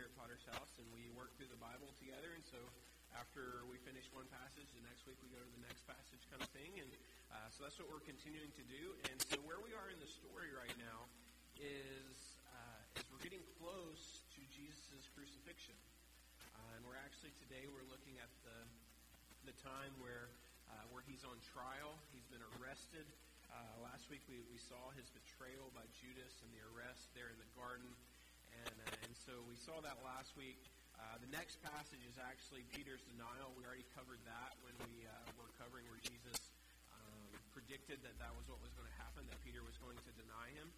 here at Potter's House, and we work through the Bible together. And so, after we finish one passage, the next week we go to the next passage, kind of thing. And uh, so that's what we're continuing to do. And so, where we are in the story right now is uh, is we're getting close to Jesus' crucifixion, uh, and we're actually today we're looking at the the time where uh, where he's on trial. He's been arrested. Uh, last week we, we saw his betrayal by Judas and the arrest there in the garden. And, uh, and saw that last week. Uh, the next passage is actually Peter's denial. We already covered that when we uh, were covering where Jesus um, predicted that that was what was going to happen, that Peter was going to deny him.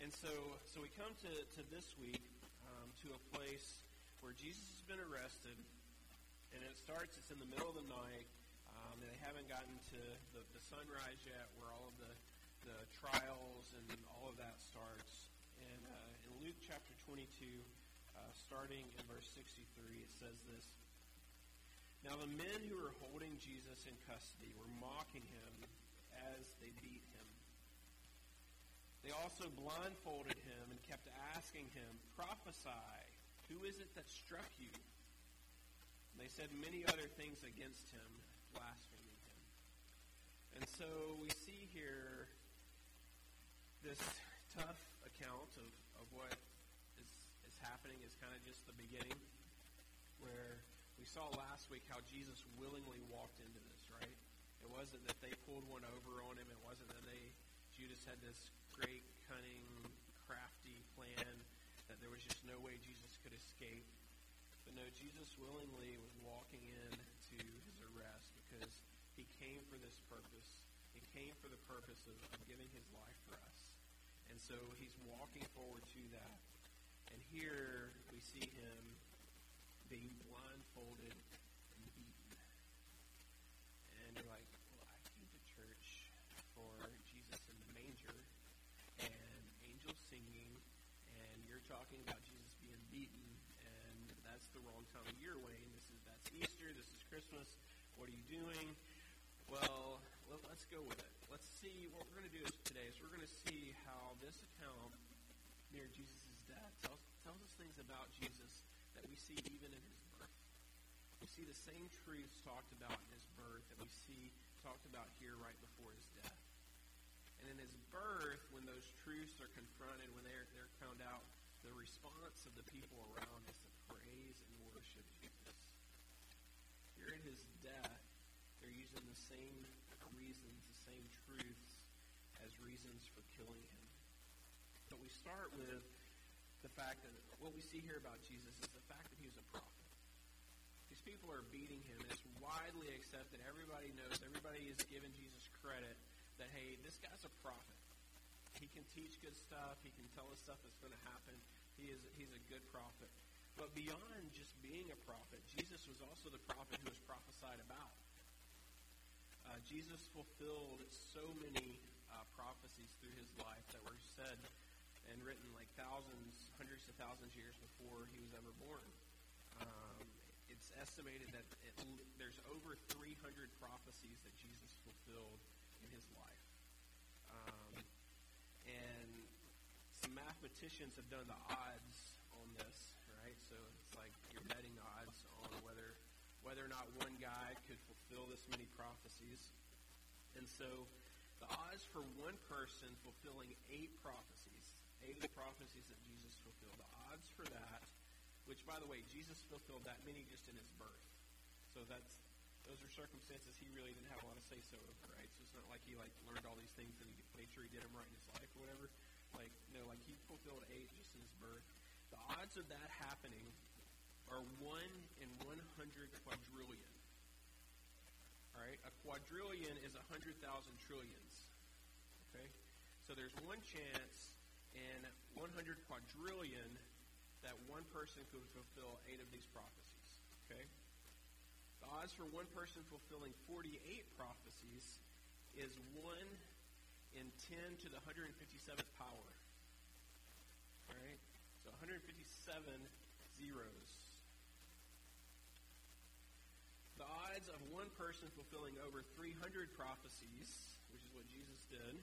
And so, so we come to, to this week um, to a place where Jesus has been arrested, and it starts, it's in the middle of the night, um, and they haven't gotten to the, the sunrise yet, where all of the, the trials and all of that starts. And uh, in Luke chapter 22, uh, starting in verse 63, it says this. Now the men who were holding Jesus in custody were mocking him as they beat him. They also blindfolded him and kept asking him, Prophesy, who is it that struck you? And they said many other things against him, blaspheming him. And so we see here this tough account of, of what happening is kind of just the beginning, where we saw last week how Jesus willingly walked into this, right? It wasn't that they pulled one over on him. It wasn't that they Judas had this great, cunning, crafty plan that there was just no way Jesus could escape. But no, Jesus willingly was walking in to his arrest because he came for this purpose. He came for the purpose of, of giving his life for us. And so he's walking forward to that. And here we see him being blindfolded and beaten. And you're like, well, I came to church for Jesus in the manger and angels singing, and you're talking about Jesus being beaten, and that's the wrong time of year, Wayne. This is that's Easter. This is Christmas. What are you doing? Well, let's go with it. Let's see what we're going to do today. Is we're going to see how this account near Jesus' death us things about Jesus that we see even in his birth. We see the same truths talked about in his birth that we see talked about here right before his death. And in his birth, when those truths are confronted, when they're, they're found out, the response of the people around is to praise and worship Jesus. Here in his death, they're using the same reasons, the same truths as reasons for killing him. But we start with the fact that what we see here about Jesus is the fact that he was a prophet. These people are beating him. and It's widely accepted. Everybody knows. Everybody is giving Jesus credit that, hey, this guy's a prophet. He can teach good stuff. He can tell us stuff that's going to happen. He is, he's a good prophet. But beyond just being a prophet, Jesus was also the prophet who was prophesied about. Uh, Jesus fulfilled so many uh, prophecies through his life that were said and written like thousands, hundreds of thousands of years before he was ever born. Um, it's estimated that it, there's over 300 prophecies that Jesus fulfilled in his life. Um, and some mathematicians have done the odds on this, right? So it's like you're betting odds on whether whether or not one guy could fulfill this many prophecies. And so the odds for one person fulfilling eight prophecies, eight of the prophecies that Jesus fulfilled, the odds for that, which by the way, Jesus fulfilled that many just in his birth. So that's those are circumstances he really didn't have a lot of say so over, right? So it's not like he like learned all these things and he made sure he did them right in his life or whatever. Like no, like he fulfilled eight just in his birth. The odds of that happening are 1 in 100 quadrillion. All right? A quadrillion is a 100,000 trillions. Okay? So there's one chance in 100 quadrillion that one person could fulfill eight of these prophecies. Okay? The odds for one person fulfilling 48 prophecies is 1 in 10 to the 157th power. All right? So 157 zeros. The odds of one person fulfilling over 300 prophecies, which is what Jesus did,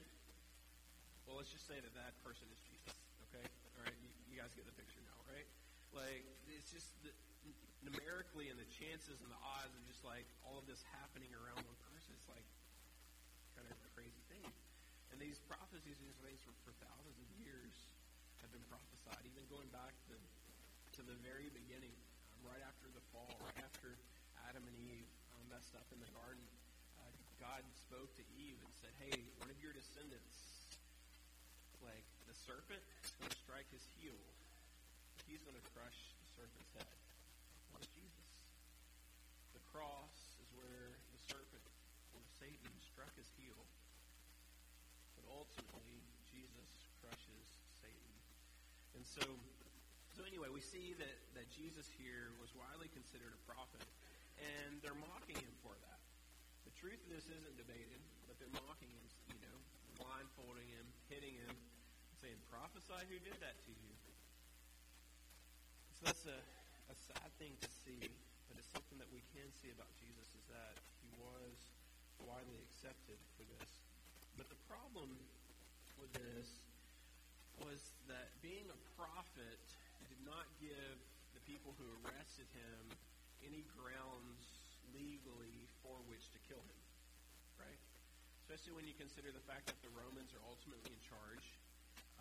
well, let's just say that that person is Jesus. Okay? All right? You, you guys get the picture now, right? Like, it's just the, numerically and the chances and the odds of just like all of this happening around one person, it's like kind of a crazy thing. And these prophecies, these things for, for thousands of years have been prophesied, even going back to, to the very beginning, um, right after the fall, right after Adam and Eve um, messed up in the garden. Uh, God spoke to Eve and said, hey, one of your descendants, serpent, is going to strike his heel. He's going to crush the serpent's head. What is Jesus? The cross is where the serpent, or Satan, struck his heel. But ultimately, Jesus crushes Satan. And so, so anyway, we see that, that Jesus here was widely considered a prophet, and they're mocking him for that. The truth of this isn't debated, but they're mocking him, you know, blindfolding him, hitting him, saying, prophesy who did that to you. So that's a, a sad thing to see, but it's something that we can see about Jesus is that he was widely accepted for this. But the problem with this was that being a prophet did not give the people who arrested him any grounds legally for which to kill him. Right? Especially when you consider the fact that the Romans are ultimately in charge.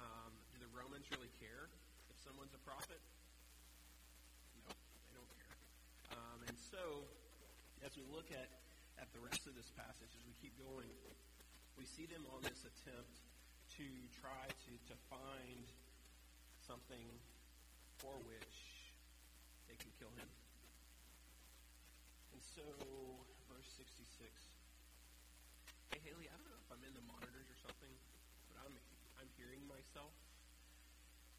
Um, do the Romans really care if someone's a prophet? No, they don't care. Um, and so, as we look at, at the rest of this passage, as we keep going, we see them on this attempt to try to, to find something for which they can kill him. And so, verse 66. Hey, Haley, I don't know if I'm in the monitors or something, hearing myself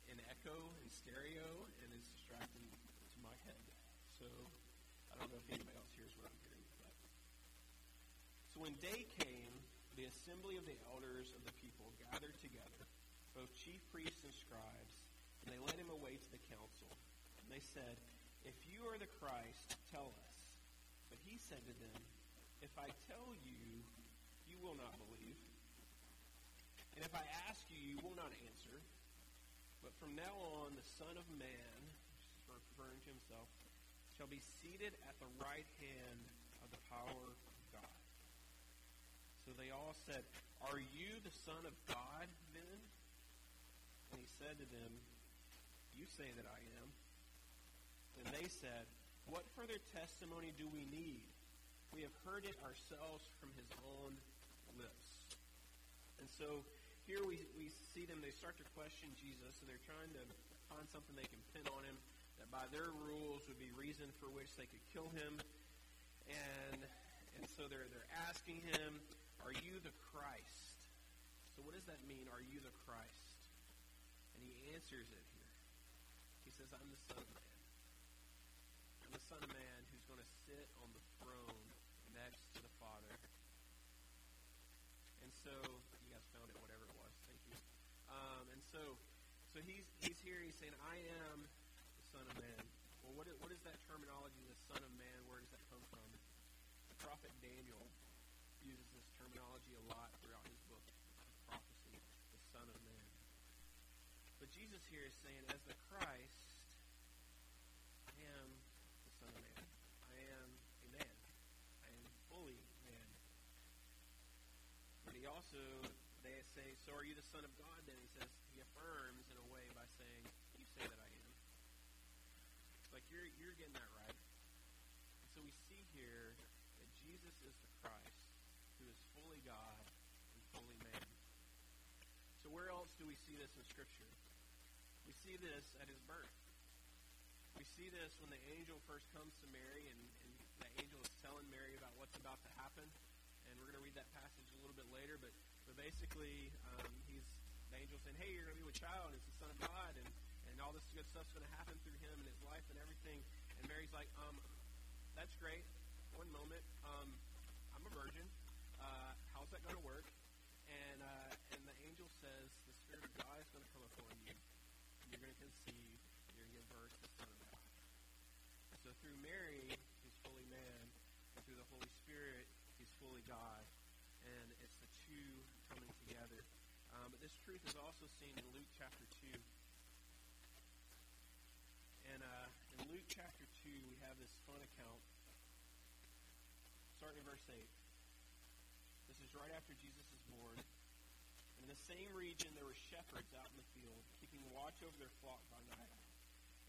in echo and stereo, and it's distracting to my head. So, I don't know if anybody else hears what I'm hearing. But. So, when day came, the assembly of the elders of the people gathered together, both chief priests and scribes, and they led him away to the council. And they said, If you are the Christ, tell us. But he said to them, If I tell you, you will not believe. And if I ask you, you will not answer. But from now on, the Son of Man, referring to himself, shall be seated at the right hand of the power of God. So they all said, Are you the Son of God then? And he said to them, You say that I am. And they said, What further testimony do we need? We have heard it ourselves from his own lips. And so here we, we see them, they start to question Jesus, so they're trying to find something they can pin on him that by their rules would be reason for which they could kill him. And and so they're they're asking him, Are you the Christ? So what does that mean? Are you the Christ? And he answers it here. He says, I'm the Son of Man. I'm the Son of Man who's going to sit on the throne next to the Father. And so you guys found it, whatever it was. Thank you. Um, and so so he's he's here. He's saying, I am the Son of Man. Well, what is, what is that terminology, the Son of Man? Where does that come from? The prophet Daniel uses this terminology a lot throughout his book of prophecy, the Son of Man. But Jesus here is saying, as the Christ, I am the Son of Man. I am a man. I am fully man. But he also, say, so are you the Son of God? Then he says, he affirms in a way by saying, you say that I am. Like you're, you're getting that right. And so we see here that Jesus is the Christ who is fully God and fully man. So where else do we see this in Scripture? We see this at his birth. We see this when the angel first comes to Mary, and, and the angel is telling Mary about what's about to happen. And we're going to read that passage a little bit later, but, so basically, um, he's the angel saying, "Hey, you're going to be with child. It's the Son of God, and and all this good stuff's going to happen through him and his life and everything." And Mary's like, "Um, that's great. One moment. Um, I'm a virgin. Uh, how's that going to work?" And uh, and the angel says, "The Spirit of God is going to come upon you. You're going to conceive. You're going to give birth to the Son of God." So through Mary, he's fully man, and through the Holy Spirit, he's fully God, and it's the two truth is also seen in Luke chapter 2. And uh, in Luke chapter 2, we have this fun account. Starting in verse 8. This is right after Jesus is born. And in the same region, there were shepherds out in the field, keeping watch over their flock by night.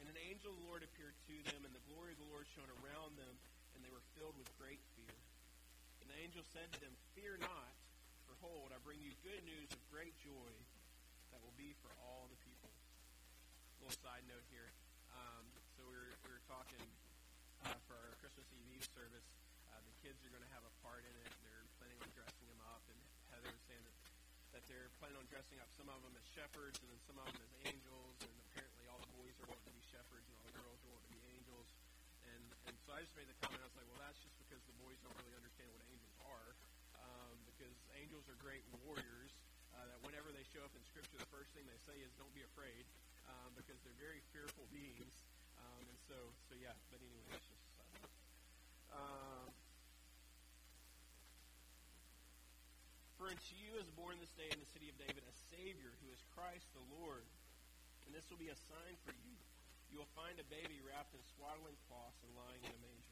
And an angel of the Lord appeared to them, and the glory of the Lord shone around them, and they were filled with great fear. And the angel said to them, Fear not, behold, I bring you good news of great joy that will be for all the people. A little side note here. Um, so we were, we were talking uh, for our Christmas Eve Eve service. Uh, the kids are going to have a part in it, they're planning on dressing them up. And Heather was saying that, that they're planning on dressing up some of them as shepherds, and then some of them as angels, and apparently all the boys are wanting to be shepherds, and all the girls are wanting to be angels. And, and so I just made the comment, I was like, well, that's just because the boys don't really understand what angels are. Um, because angels are great warriors. Uh, that whenever they show up in Scripture, the first thing they say is, "Don't be afraid," um, because they're very fearful beings. Um, and so, so yeah. But anyway, that's just. Uh, um, For unto you is born this day in the city of David a Savior, who is Christ the Lord. And this will be a sign for you. You will find a baby wrapped in swaddling cloths and lying in a manger.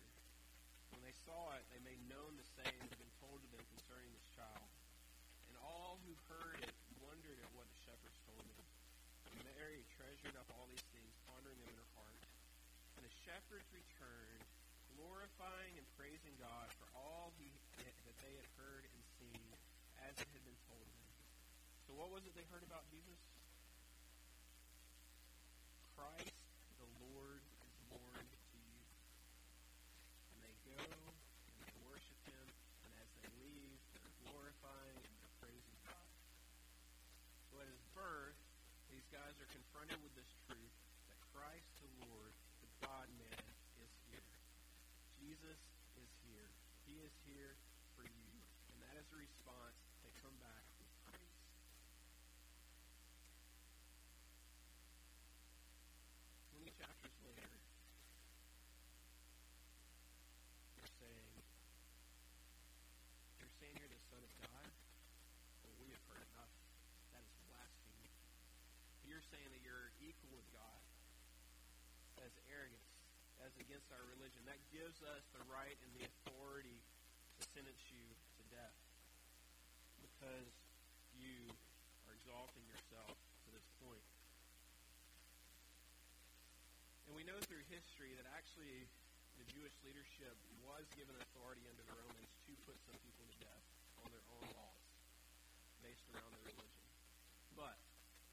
When they saw it, they made known the saying that had been told to them concerning this child. And all who heard it wondered at what the shepherds told them. And Mary treasured up all these things, pondering them in her heart. And the shepherds returned, glorifying and praising God for all he, that they had heard and seen, as it had been told them. So what was it they heard about Jesus? Christ the Lord is born to you. And they go and they worship him, and as they leave, they're glorifying and they're praising God. So at his birth, these guys are confronted with this truth that Christ the Lord, the God man, is here. Jesus is here. He is here for you. And that is a response. They come back with praise. 20 chapters later, you're saying, you're saying you're the Son of God? Well, we have heard enough. That is blasphemy. You're saying that you're equal with God. That is arrogance. That is against our religion. That gives us the right and the authority to sentence you to death because you are exalting yourself to this point. And we know through history that actually the Jewish leadership was given authority under the Romans to put some people to death on their own laws based around their religion. But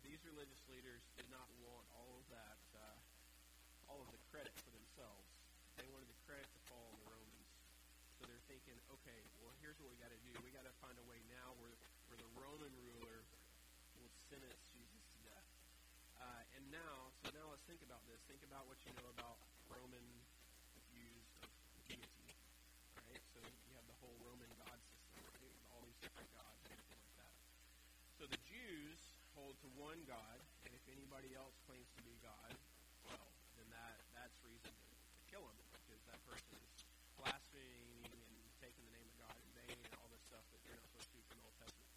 these religious leaders did not want all of that, uh, all of the credit for themselves. They wanted the credit to fall on the Romans. So they're thinking, okay, well, here's what we got to do. We got to find a way now where, where the Roman ruler will sentence Jesus to death. Uh, and now, so now let's think about this. Think about what you know about Roman views of deity, right? So you have the whole Roman god system, right? All these different gods and everything like that. So the Jews hold to one God, and if anybody else claims to be God, well, then that that's reason to, to kill him because that person is blaspheming and taking the name of God in vain and all this stuff that you're not supposed to do from the Old Testament.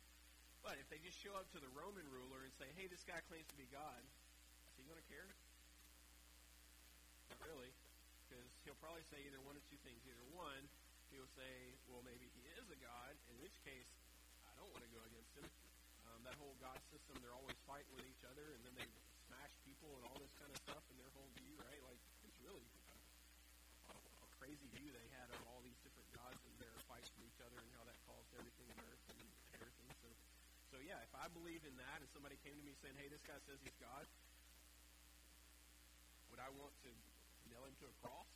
But if they just show up to the Roman ruler and say, "Hey, this guy claims to be God," is he going to care? Not really, because he'll probably say either one of two things. Either one, he'll say, "Well, maybe he is a god," in which case, I don't want to go against him. Um, that whole god system, they're always fighting with each other, and then they smash people and all this kind of stuff in their whole view, right? Like it's really a, a crazy view they had of all these different gods and their fights with each other and how that caused everything on earth and everything. So, so yeah, if I believed in that and somebody came to me saying, "Hey, this guy says he's God," would I want to nail him to a cross?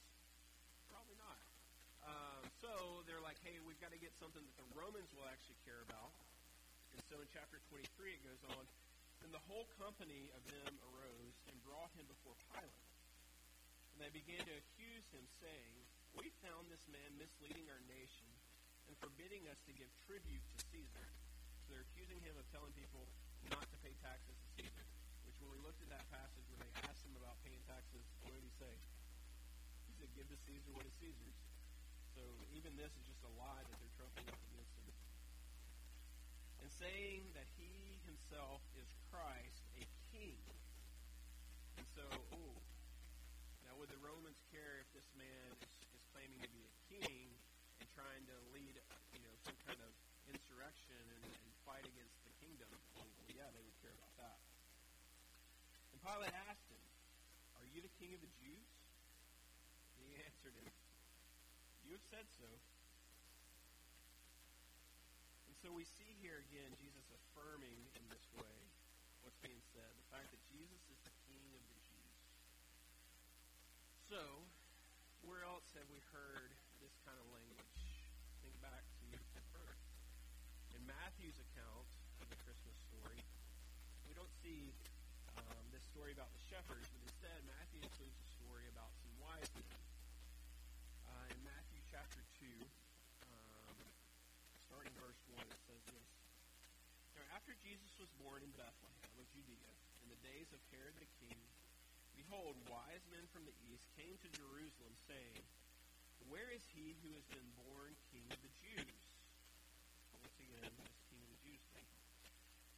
Probably not. Um, so they're like, "Hey, we've got to get something that the Romans will actually care about." And so in chapter 23, it goes on. Then the whole company of them arose and brought him before Pilate. And they began to accuse him, saying, We found this man misleading our nation and forbidding us to give tribute to Caesar. They're accusing him of telling people not to pay taxes to Caesar. Which, when we looked at that passage where they asked him about paying taxes, what did he say? He said, Give to Caesar what is Caesar's. So even this is just a lie that they're trumping up against him. And saying that he himself is Christ, a king. And so, ooh, now would the Romans care if this man is, is claiming to be a king and trying to lead, you know, some kind of insurrection and, and fight against the kingdom? Well, yeah, they would care about that. And Pilate asked him, Are you the king of the Jews? And he answered him, You have said so. And so we see here again Jesus affirming in this way what's being said the fact that Jesus is the king of the Jews. So, where else have we heard this kind of language? Think back to the birth. In Matthew's account of the Christmas story, we don't see um, this story about the shepherds, but instead Matthew includes a story about some wise men. Uh, in Matthew chapter 2, um, starting verse 1, it says this. Now, after Jesus was born in Bethlehem of Judea, in the days of Herod the king, behold, wise men from the east came to Jerusalem, saying, Where is he who has been born king of the Jews? Once again, this king of the Jews thing.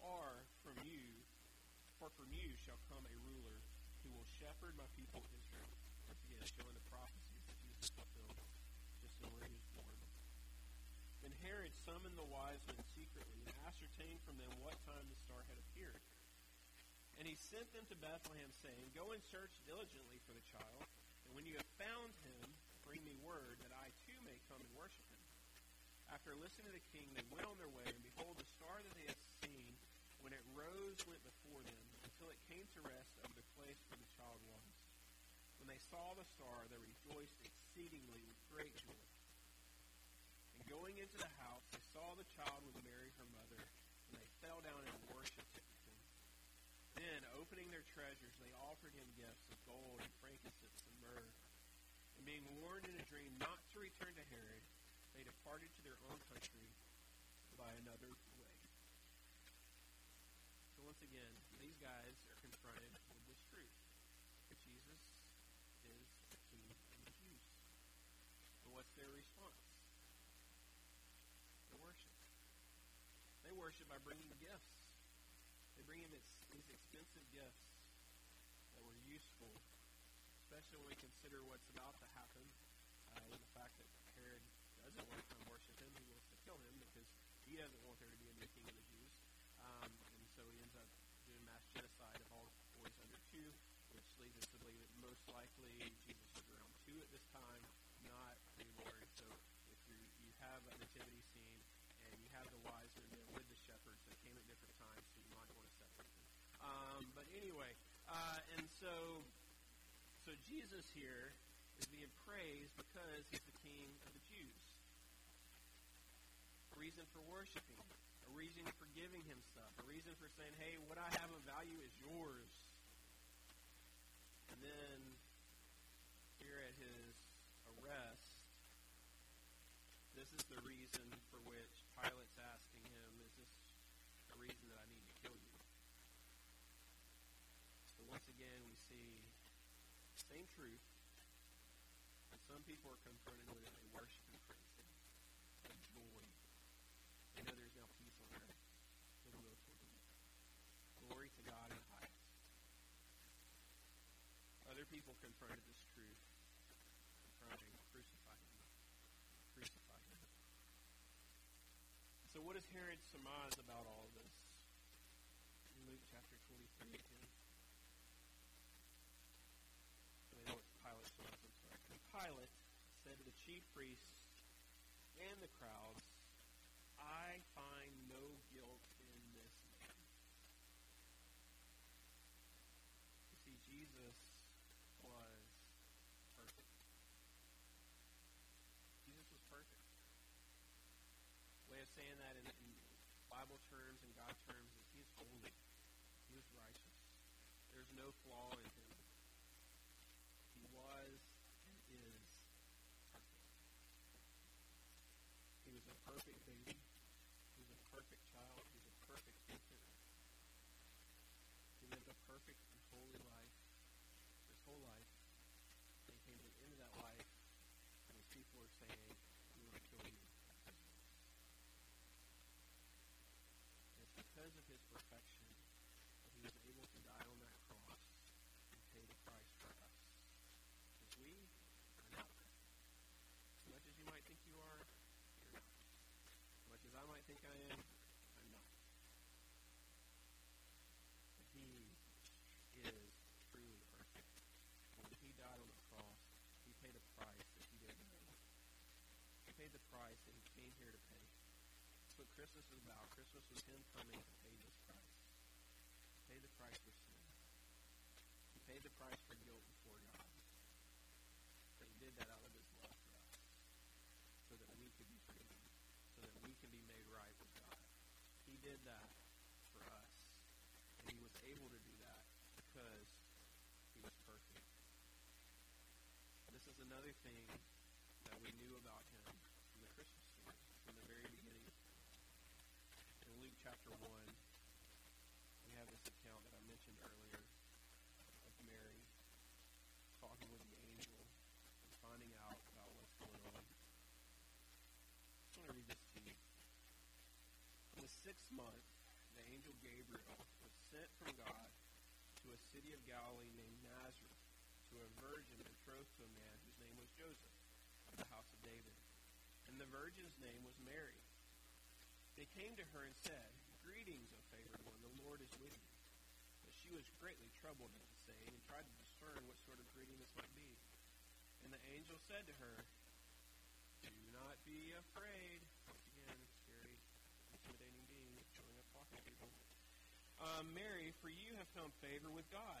Or from you, for from you shall come a ruler who will shepherd my people Israel. Once again, showing the prophecies that Jesus fulfilled just in where he was born. Then Herod summoned the wise men secretly and ascertained from them what time the star had appeared. And he sent them to Bethlehem, saying, Go and search diligently for the child, and when you have found him, bring me word that I too may come and worship him. After listening to the king, they went on their way, and behold, the star that they had seen, when it rose, went before them, until it came to rest over the place where the child was. When they saw the star, they rejoiced exceedingly with great joy. And going into the house, they saw the child with Mary, her mother, and they fell down and worshipped him. Then, opening their treasures, they offered him gifts of gold and frankincense and myrrh. And being warned in a dream not to return to Herod, they departed to their own country by another way. So once again, these guys are confronted with this truth. that Jesus is the King of the Jews. And what's their response? They worship. They worship by bringing gifts. They bring him these expensive gifts that were useful, especially when we consider what's about to happen. Uh, the fact that Herod doesn't want to worship him, he wants to kill him because he doesn't want there to be a new king of the Jews. Um, and so he ends up doing mass genocide of all boys under two, which leads us to believe that likely Jesus was around two at this time, not anymore. So if you, you have a nativity scene and you have the wise men there with the shepherds that came at different times, so you might want to separate them. Um, but anyway, uh, and so so Jesus here is being praised because he's the king of the Jews. A reason for worshiping, a reason for giving him stuff, a reason for saying, hey, what I have of value is yours. And then here at his arrest, this is the reason for which Pilate's asking him, is this a reason that I need to kill you? So once again, we see same truth. And some people are confronted with it. They worship and praise Him. They joy. They know there's now peace on earth. Goodwill toward them. Glory to God in the highest. Other people confronted this truth, confronting, crucify Him. Crucify Him. So what does Herod surmise about all of this? Luke chapter 23 again. I know sorry. And Pilate said to the chief priests and the crowds, I find no guilt in this man. You see, Jesus was perfect. Jesus was perfect. Way of saying that in, in Bible terms and God terms is He is holy. He is righteous. There's no flaw in Him. He was and is perfect. He was a perfect baby. He was a perfect child. He was a perfect infant. He lived a perfect and holy life his whole life. And he came to the end of that life, and his people were saying, We want to kill you. And it's because of his perfection that he was able to die on that cross and pay the price for us. Because we are not perfect. As much as you might think you are, you're not. As much as I might think I am, I'm not. He is truly perfect. When he died on the cross, he paid a price that he didn't know. He paid the price that he came here to pay. That's what Christmas is about. Christmas was him coming to pay this price. Pay the price for sin. He paid the price for guilt before God. But he did that out of his love for us. So that we could be forgiven. So that we can be made right with God. He did that for us. And he was able to do that because he was perfect. This is another thing that we knew about him from the Christmas story, from the very beginning. In Luke chapter 1, we have this account that I mentioned earlier of Mary talking with the angel and finding out about what's going on. I just want to read this to you. In the sixth month, the angel Gabriel was sent from God to a city of Galilee named Nazareth to a virgin betrothed to a man Joseph of the house of David. And the virgin's name was Mary. They came to her and said, Greetings, O favored one, the Lord is with you. But she was greatly troubled at the saying and tried to discern what sort of greeting this might be. And the angel said to her, Do not be afraid. Again, scary, intimidating being showing up talking to people. Uh, Mary, for you have found favor with God.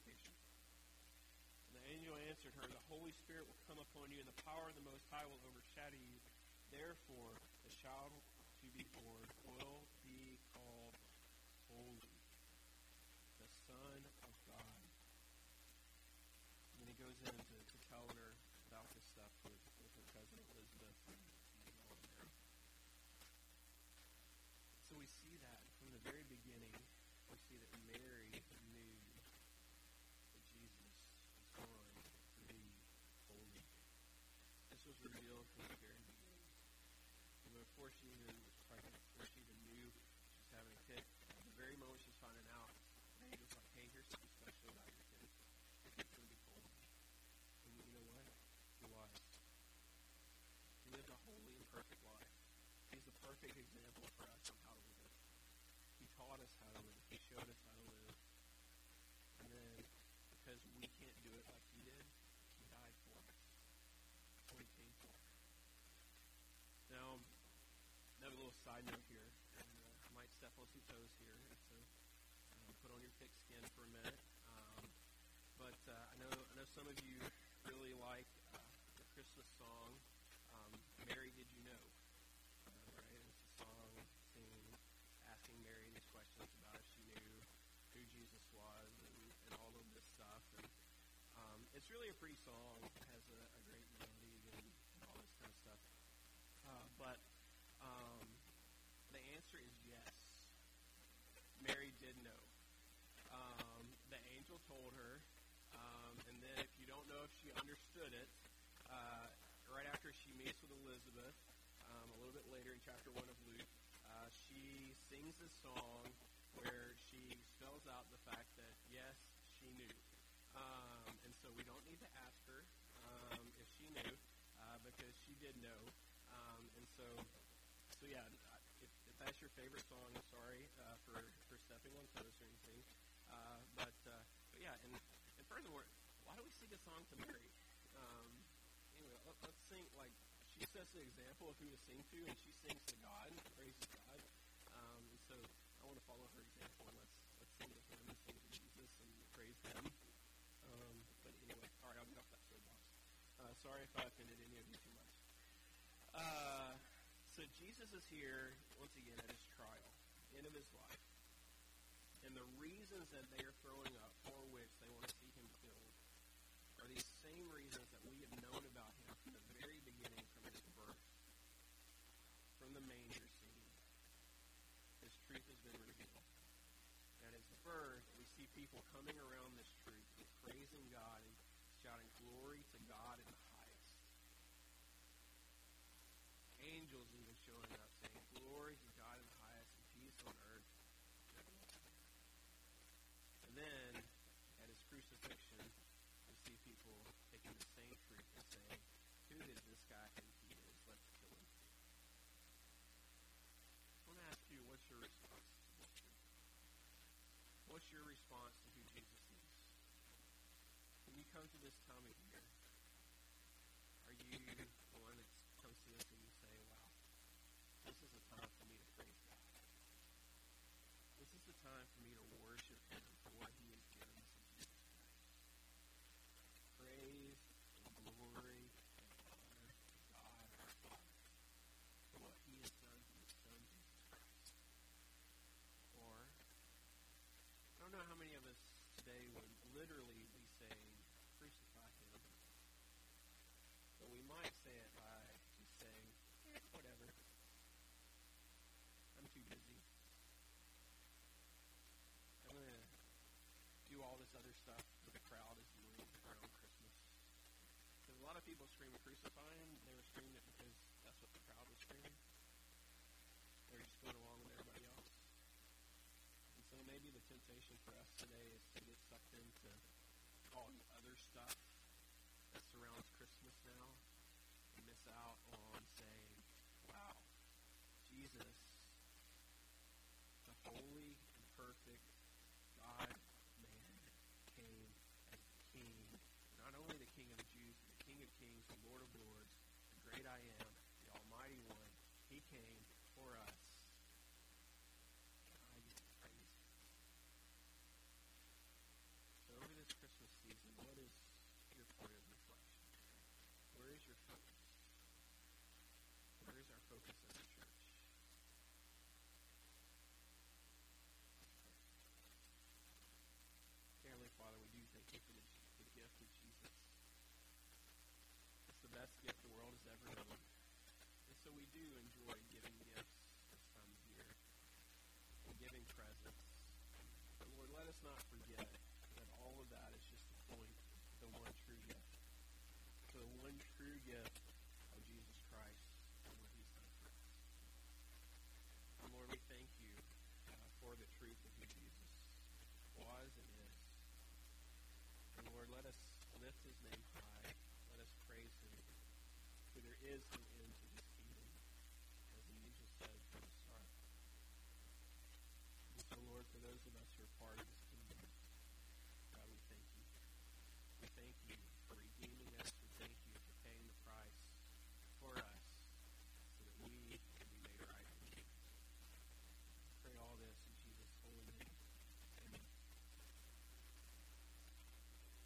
Angel answered her, The Holy Spirit will come upon you, and the power of the Most High will overshadow you. Therefore, the child to be born will be called Holy, the Son of God. And then he goes in to, to tell her about this stuff with, with her cousin Elizabeth and, and all of them. So we see that from the very beginning, we see that Mary knew that Jesus was going to be holy. This was revealed from the very beginning. And before she even was pregnant, before she even knew she was having a kid, the very moment she's finding out, the angel's like, hey, here's something special about your kid. Kid's going to be holy. And you know what? He was. He lived a holy and perfect life. He's the perfect example for us of how to live. He taught us how to live. He showed us how to live. And then, because we can't do it like he did, he died for us. That's what he came for. Now, I have a little side note here, and uh, might step on some toes here, so uh, put on your thick skin for a minute. Um, but uh, I know I know some of you really like uh, the Christmas song, um, "Mary, Did You Know?" Uh, right? It's a song singing, asking Mary these questions about if she knew who Jesus was and, and all of this stuff. And um, it's really a pretty song. answer is yes. Mary did know. Um, the angel told her, um, and then if you don't know if she understood it, uh, right after she meets with Elizabeth, um, a little bit later in chapter 1 of Luke, uh, she sings a song where she spells out the fact that, yes, she knew. Um, and so we don't need to ask her um, if she knew, uh, because she did know. Um, and so, so yeah, your favorite song, sorry uh, for, for stepping on toes or anything. Uh, but, uh, but yeah, and, and furthermore, why do we sing a song to Mary? Um, anyway, let, let's sing, like, she sets the example of who to sing to, and she sings to God, praises God. Um, and so I want to follow her example, and let's, let's sing to him and sing to Jesus and praise him. Um, but anyway, all right, I'll get off that soapbox. Uh, sorry if I offended any of you too much. Uh, so Jesus is here, once again, at his trial, end of his life. And the reasons that they are throwing up for which they want to see him killed are these same reasons that we have known about him from the very beginning, from his birth, from the manger scene. His truth has been revealed. At his birth, we see people coming around this truth and praising God and shouting glory to God in the highest. Angels even showing up saying, Glory to God in the highest and peace on earth. And then, at his crucifixion, we see people taking the same truth and saying, Who does this guy think he is? Let's kill him. I want to ask you, what's your response to this truth? What's your response to who Jesus is? When you come to this time of year, are you the one that comes to this and you say, wow, this is a time for me to praise God? This is the time for me to worship Him for what He has given to Jesus Christ. Praise and glory and honor to God our Father for what He has done to His Son, Jesus Christ. Or, I don't know how many of us today would literally be saying, crucify Him. But we might say it by just saying, eh, whatever. I'm too busy. I'm going to do all this other stuff that the crowd is doing around Christmas. Because a lot of people scream crucify him. They were screaming it because that's what the crowd was screaming. They were just going along with everybody else. And so maybe the temptation for us today is to get sucked into all the other stuff that surrounds is